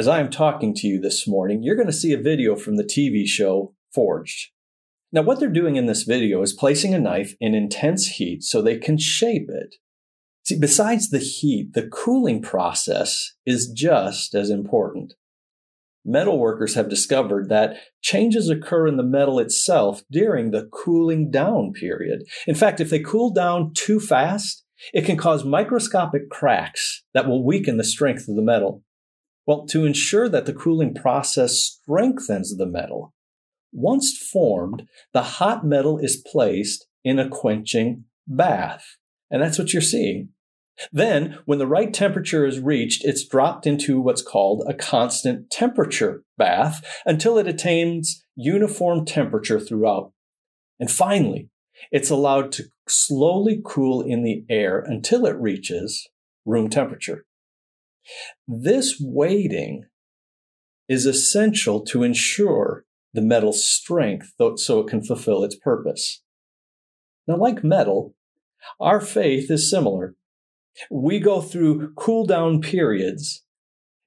As I am talking to you this morning, you're going to see a video from the TV show Forged. Now, what they're doing in this video is placing a knife in intense heat so they can shape it. See, besides the heat, the cooling process is just as important. Metal workers have discovered that changes occur in the metal itself during the cooling down period. In fact, if they cool down too fast, it can cause microscopic cracks that will weaken the strength of the metal. Well, to ensure that the cooling process strengthens the metal, once formed, the hot metal is placed in a quenching bath. And that's what you're seeing. Then, when the right temperature is reached, it's dropped into what's called a constant temperature bath until it attains uniform temperature throughout. And finally, it's allowed to slowly cool in the air until it reaches room temperature. This waiting is essential to ensure the metal's strength so it can fulfill its purpose. Now, like metal, our faith is similar. We go through cool down periods.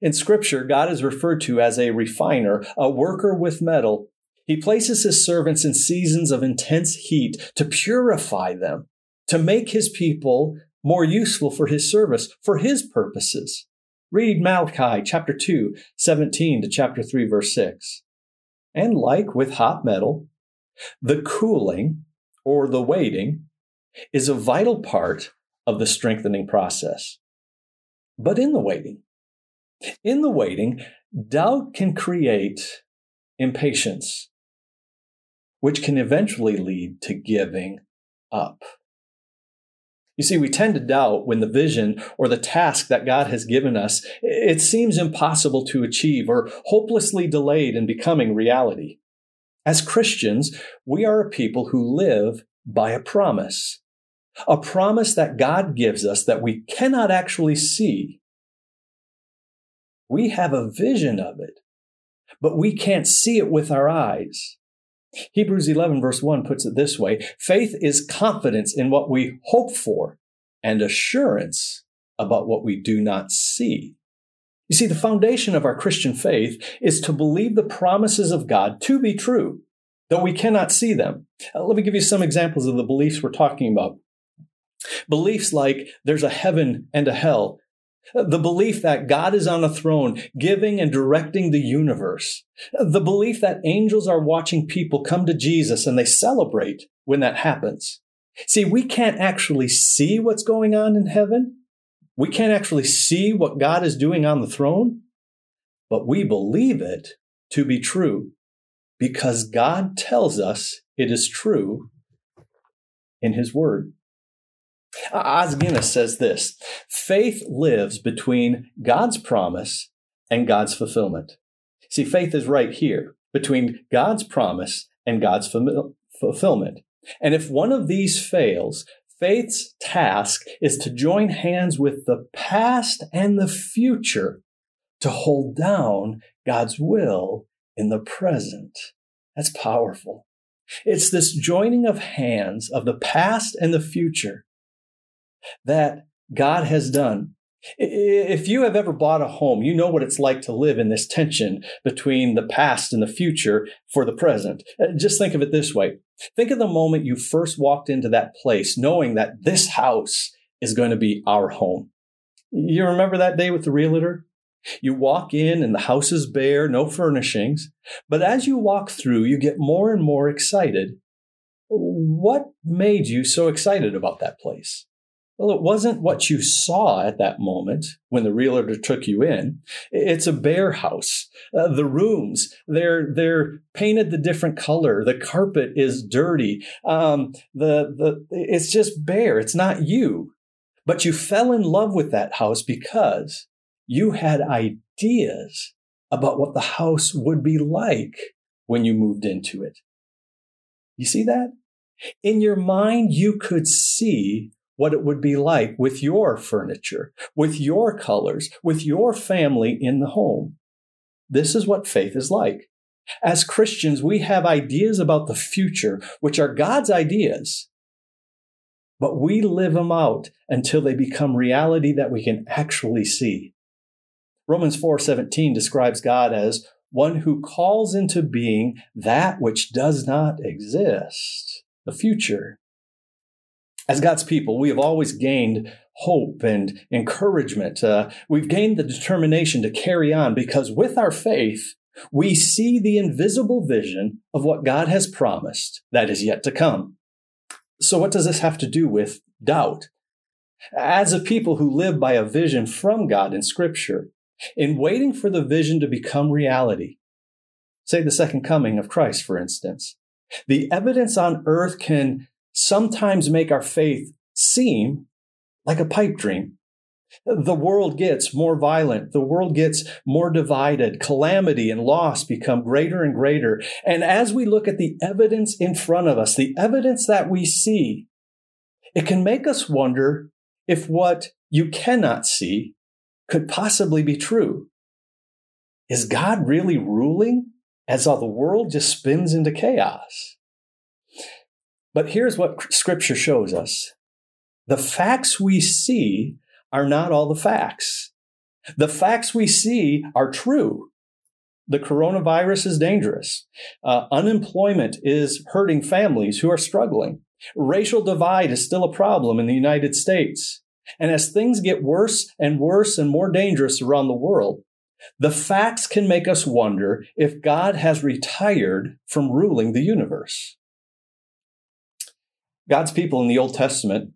In Scripture, God is referred to as a refiner, a worker with metal. He places his servants in seasons of intense heat to purify them, to make his people more useful for his service, for his purposes. Read Malachi chapter 2, 17 to chapter 3, verse 6. And like with hot metal, the cooling or the waiting is a vital part of the strengthening process. But in the waiting, in the waiting, doubt can create impatience, which can eventually lead to giving up. You see, we tend to doubt when the vision or the task that God has given us, it seems impossible to achieve or hopelessly delayed in becoming reality. As Christians, we are a people who live by a promise. A promise that God gives us that we cannot actually see. We have a vision of it, but we can't see it with our eyes. Hebrews 11, verse 1 puts it this way faith is confidence in what we hope for and assurance about what we do not see. You see, the foundation of our Christian faith is to believe the promises of God to be true, though we cannot see them. Uh, let me give you some examples of the beliefs we're talking about. Beliefs like there's a heaven and a hell, the belief that God is on a throne, giving and directing the universe. The belief that angels are watching people come to Jesus and they celebrate when that happens. See, we can't actually see what's going on in heaven. We can't actually see what God is doing on the throne, but we believe it to be true because God tells us it is true in His Word. Os Guinness says this faith lives between God's promise and God's fulfillment. See, faith is right here between God's promise and God's fulfillment. And if one of these fails, faith's task is to join hands with the past and the future to hold down God's will in the present. That's powerful. It's this joining of hands of the past and the future that God has done. If you have ever bought a home, you know what it's like to live in this tension between the past and the future for the present. Uh, just think of it this way. Think of the moment you first walked into that place knowing that this house is going to be our home. You remember that day with the realtor? You walk in and the house is bare, no furnishings. But as you walk through, you get more and more excited. What made you so excited about that place? Well, it wasn't what you saw at that moment when the realtor took you in. It's a bare house. Uh, the rooms, they're, they're painted the different color. The carpet is dirty. Um, the, the, it's just bare. It's not you. But you fell in love with that house because you had ideas about what the house would be like when you moved into it. You see that? In your mind, you could see what it would be like with your furniture, with your colors, with your family in the home. This is what faith is like. As Christians, we have ideas about the future, which are God's ideas, but we live them out until they become reality that we can actually see. Romans 4:17 describes God as one who calls into being that which does not exist, the future. As God's people, we have always gained hope and encouragement. Uh, we've gained the determination to carry on because with our faith, we see the invisible vision of what God has promised that is yet to come. So, what does this have to do with doubt? As a people who live by a vision from God in Scripture, in waiting for the vision to become reality, say the second coming of Christ, for instance, the evidence on earth can sometimes make our faith seem like a pipe dream. The world gets more violent. The world gets more divided. Calamity and loss become greater and greater. And as we look at the evidence in front of us, the evidence that we see, it can make us wonder if what you cannot see could possibly be true. Is God really ruling as all the world just spins into chaos? But here's what scripture shows us. The facts we see are not all the facts. The facts we see are true. The coronavirus is dangerous. Uh, unemployment is hurting families who are struggling. Racial divide is still a problem in the United States. And as things get worse and worse and more dangerous around the world, the facts can make us wonder if God has retired from ruling the universe. God's people in the Old Testament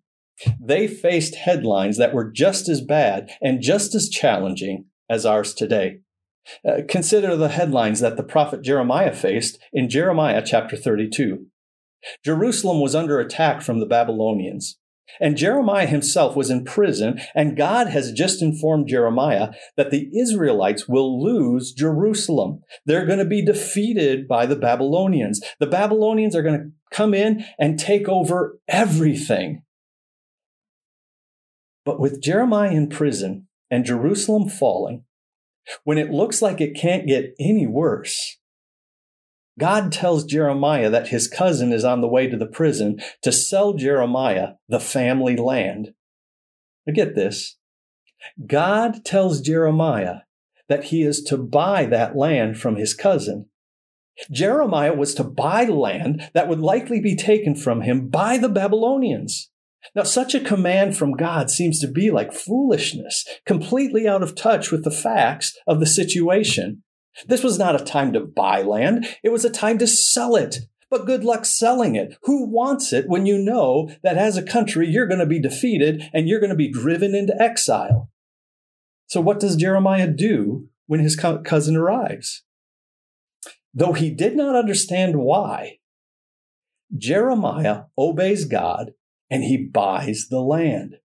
they faced headlines that were just as bad and just as challenging as ours today. Uh, consider the headlines that the prophet Jeremiah faced in Jeremiah chapter 32. Jerusalem was under attack from the Babylonians. And Jeremiah himself was in prison, and God has just informed Jeremiah that the Israelites will lose Jerusalem. They're going to be defeated by the Babylonians. The Babylonians are going to come in and take over everything. But with Jeremiah in prison and Jerusalem falling, when it looks like it can't get any worse, God tells Jeremiah that his cousin is on the way to the prison to sell Jeremiah the family land. Now get this. God tells Jeremiah that he is to buy that land from his cousin. Jeremiah was to buy land that would likely be taken from him by the Babylonians. Now, such a command from God seems to be like foolishness, completely out of touch with the facts of the situation. This was not a time to buy land, it was a time to sell it. But good luck selling it. Who wants it when you know that as a country you're going to be defeated and you're going to be driven into exile? So, what does Jeremiah do when his cousin arrives? Though he did not understand why, Jeremiah obeys God and he buys the land.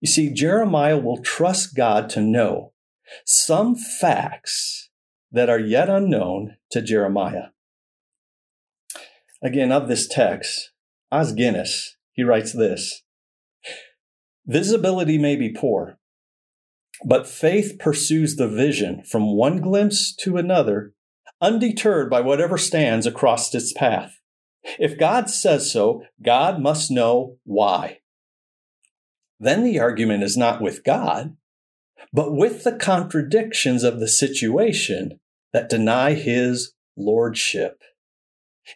You see, Jeremiah will trust God to know some facts that are yet unknown to Jeremiah. Again, of this text, Os Guinness, he writes this Visibility may be poor, but faith pursues the vision from one glimpse to another, undeterred by whatever stands across its path. If God says so, God must know why. Then the argument is not with God, but with the contradictions of the situation that deny his lordship.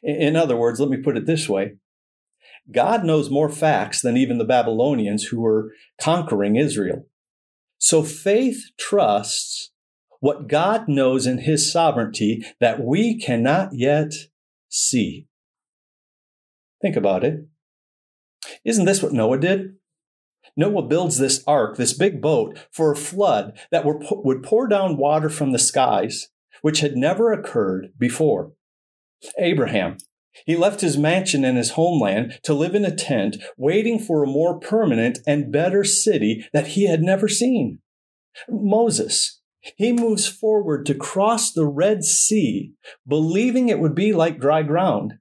In other words, let me put it this way God knows more facts than even the Babylonians who were conquering Israel. So faith trusts what God knows in his sovereignty that we cannot yet see. Think about it. Isn't this what Noah did? Noah builds this ark, this big boat, for a flood that would pour down water from the skies, which had never occurred before. Abraham, he left his mansion and his homeland to live in a tent, waiting for a more permanent and better city that he had never seen. Moses, he moves forward to cross the Red Sea, believing it would be like dry ground.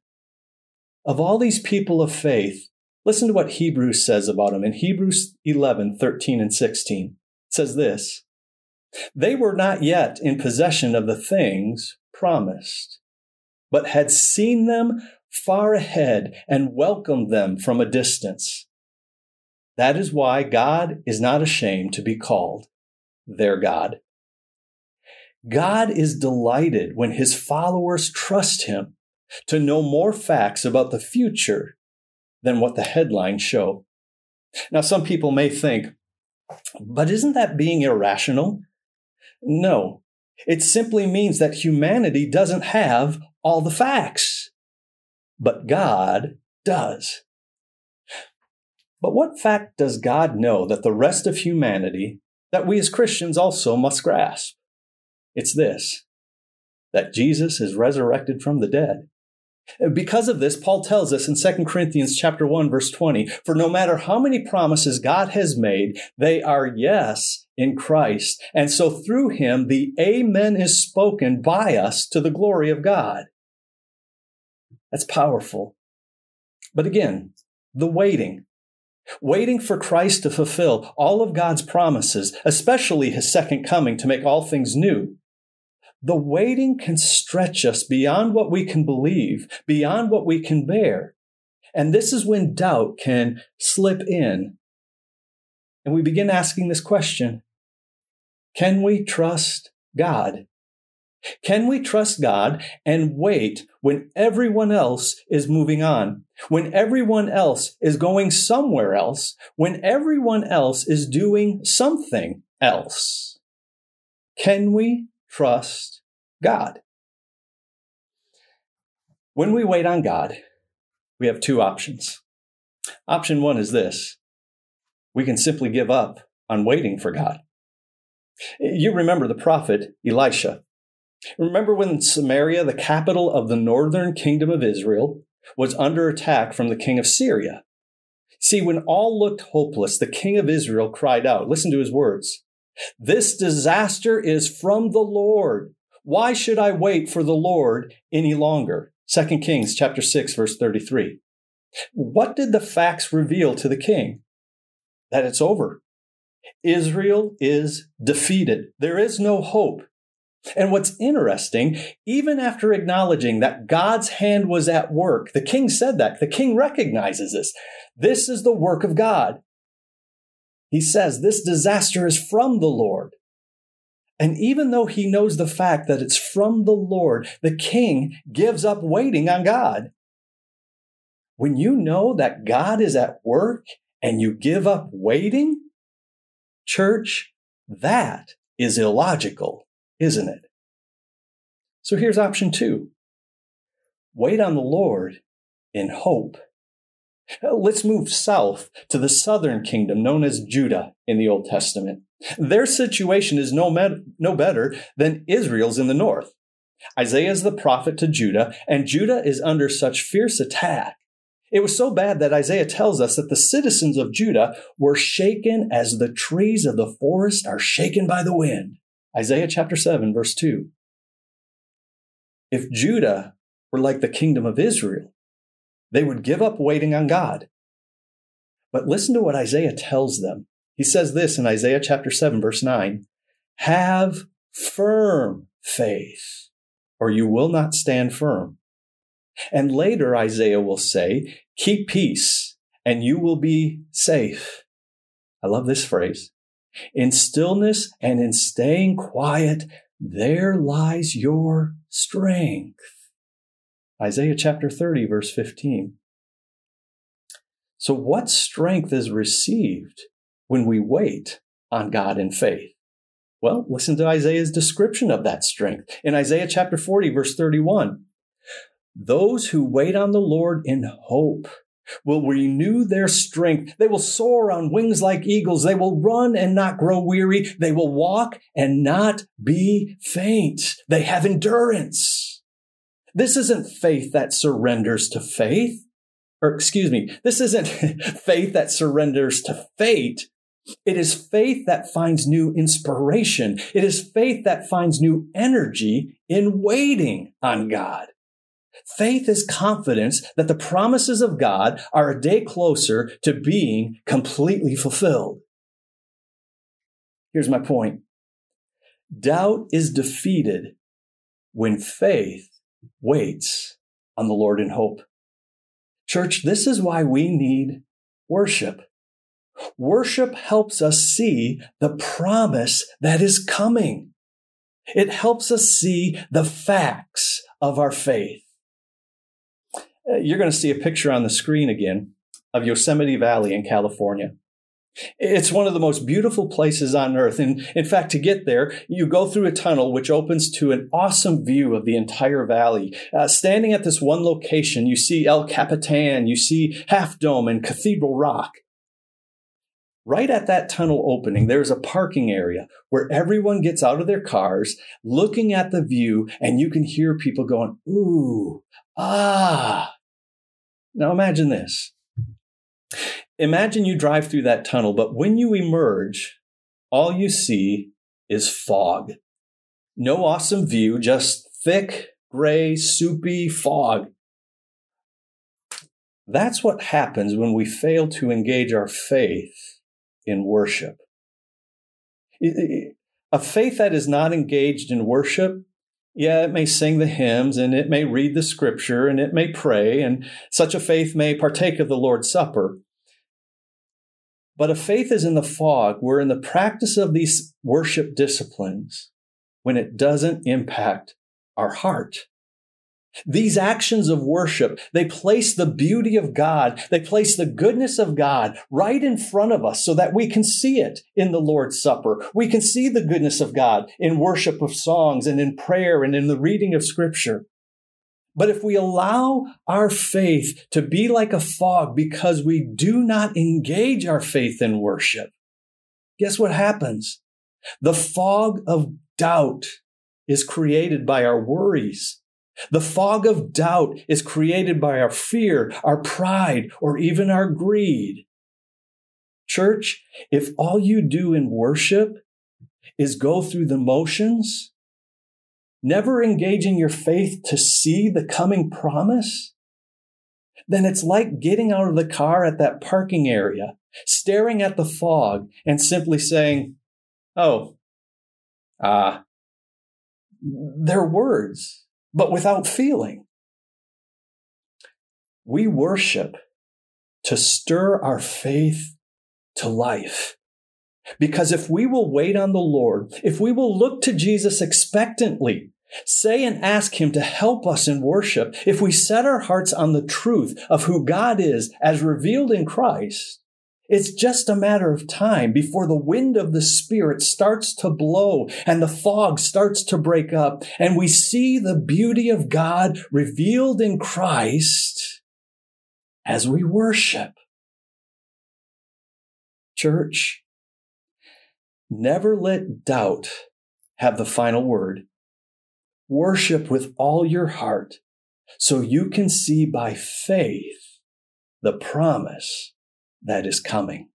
Of all these people of faith, listen to what Hebrews says about them in Hebrews 11, 13, and 16. It says this They were not yet in possession of the things promised, but had seen them far ahead and welcomed them from a distance. That is why God is not ashamed to be called their God. God is delighted when his followers trust him to know more facts about the future than what the headlines show. Now, some people may think, but isn't that being irrational? No, it simply means that humanity doesn't have all the facts, but God does. But what fact does God know that the rest of humanity, that we as Christians also must grasp? It's this that Jesus is resurrected from the dead. Because of this, Paul tells us in 2 Corinthians chapter 1 verse 20, for no matter how many promises God has made, they are yes in Christ. And so through him, the amen is spoken by us to the glory of God. That's powerful. But again, the waiting. Waiting for Christ to fulfill all of God's promises, especially his second coming to make all things new. The waiting can stretch us beyond what we can believe, beyond what we can bear. And this is when doubt can slip in. And we begin asking this question Can we trust God? Can we trust God and wait when everyone else is moving on? When everyone else is going somewhere else? When everyone else is doing something else? Can we trust God. When we wait on God, we have two options. Option one is this we can simply give up on waiting for God. You remember the prophet Elisha. Remember when Samaria, the capital of the northern kingdom of Israel, was under attack from the king of Syria? See, when all looked hopeless, the king of Israel cried out. Listen to his words. This disaster is from the Lord. Why should I wait for the Lord any longer? 2 Kings chapter 6 verse 33. What did the facts reveal to the king? That it's over. Israel is defeated. There is no hope. And what's interesting, even after acknowledging that God's hand was at work, the king said that. The king recognizes this. This is the work of God. He says this disaster is from the Lord. And even though he knows the fact that it's from the Lord, the king gives up waiting on God. When you know that God is at work and you give up waiting, church, that is illogical, isn't it? So here's option two wait on the Lord in hope. Let's move south to the southern kingdom known as Judah in the Old Testament. Their situation is no, med- no better than Israel's in the north. Isaiah is the prophet to Judah, and Judah is under such fierce attack. It was so bad that Isaiah tells us that the citizens of Judah were shaken as the trees of the forest are shaken by the wind. Isaiah chapter 7, verse 2. If Judah were like the kingdom of Israel, they would give up waiting on God. But listen to what Isaiah tells them. He says this in Isaiah chapter 7, verse 9 Have firm faith, or you will not stand firm. And later, Isaiah will say, Keep peace, and you will be safe. I love this phrase. In stillness and in staying quiet, there lies your strength. Isaiah chapter 30, verse 15. So, what strength is received when we wait on God in faith? Well, listen to Isaiah's description of that strength in Isaiah chapter 40, verse 31. Those who wait on the Lord in hope will renew their strength. They will soar on wings like eagles. They will run and not grow weary. They will walk and not be faint. They have endurance. This isn't faith that surrenders to faith. Or excuse me, this isn't faith that surrenders to fate. It is faith that finds new inspiration. It is faith that finds new energy in waiting on God. Faith is confidence that the promises of God are a day closer to being completely fulfilled. Here's my point. Doubt is defeated when faith waits on the Lord in hope. Church, this is why we need worship. Worship helps us see the promise that is coming. It helps us see the facts of our faith. Uh, you're going to see a picture on the screen again of Yosemite Valley in California. It's one of the most beautiful places on earth. And in fact, to get there, you go through a tunnel which opens to an awesome view of the entire valley. Uh, standing at this one location, you see El Capitan, you see Half Dome and Cathedral Rock. Right at that tunnel opening, there's a parking area where everyone gets out of their cars, looking at the view, and you can hear people going, ooh, ah. Now imagine this. Imagine you drive through that tunnel, but when you emerge, all you see is fog. No awesome view, just thick, gray, soupy fog. That's what happens when we fail to engage our faith in worship. A faith that is not engaged in worship, yeah, it may sing the hymns and it may read the scripture and it may pray, and such a faith may partake of the Lord's Supper. But if faith is in the fog, we're in the practice of these worship disciplines when it doesn't impact our heart. These actions of worship, they place the beauty of God, they place the goodness of God right in front of us so that we can see it in the Lord's Supper. We can see the goodness of God in worship of songs and in prayer and in the reading of scripture. But if we allow our faith to be like a fog because we do not engage our faith in worship, guess what happens? The fog of doubt is created by our worries. The fog of doubt is created by our fear, our pride, or even our greed. Church, if all you do in worship is go through the motions, never engaging your faith to see the coming promise, then it's like getting out of the car at that parking area, staring at the fog, and simply saying, Oh, ah, uh, they're words, but without feeling. We worship to stir our faith to life. Because if we will wait on the Lord, if we will look to Jesus expectantly, say and ask Him to help us in worship, if we set our hearts on the truth of who God is as revealed in Christ, it's just a matter of time before the wind of the Spirit starts to blow and the fog starts to break up and we see the beauty of God revealed in Christ as we worship. Church, Never let doubt have the final word. Worship with all your heart so you can see by faith the promise that is coming.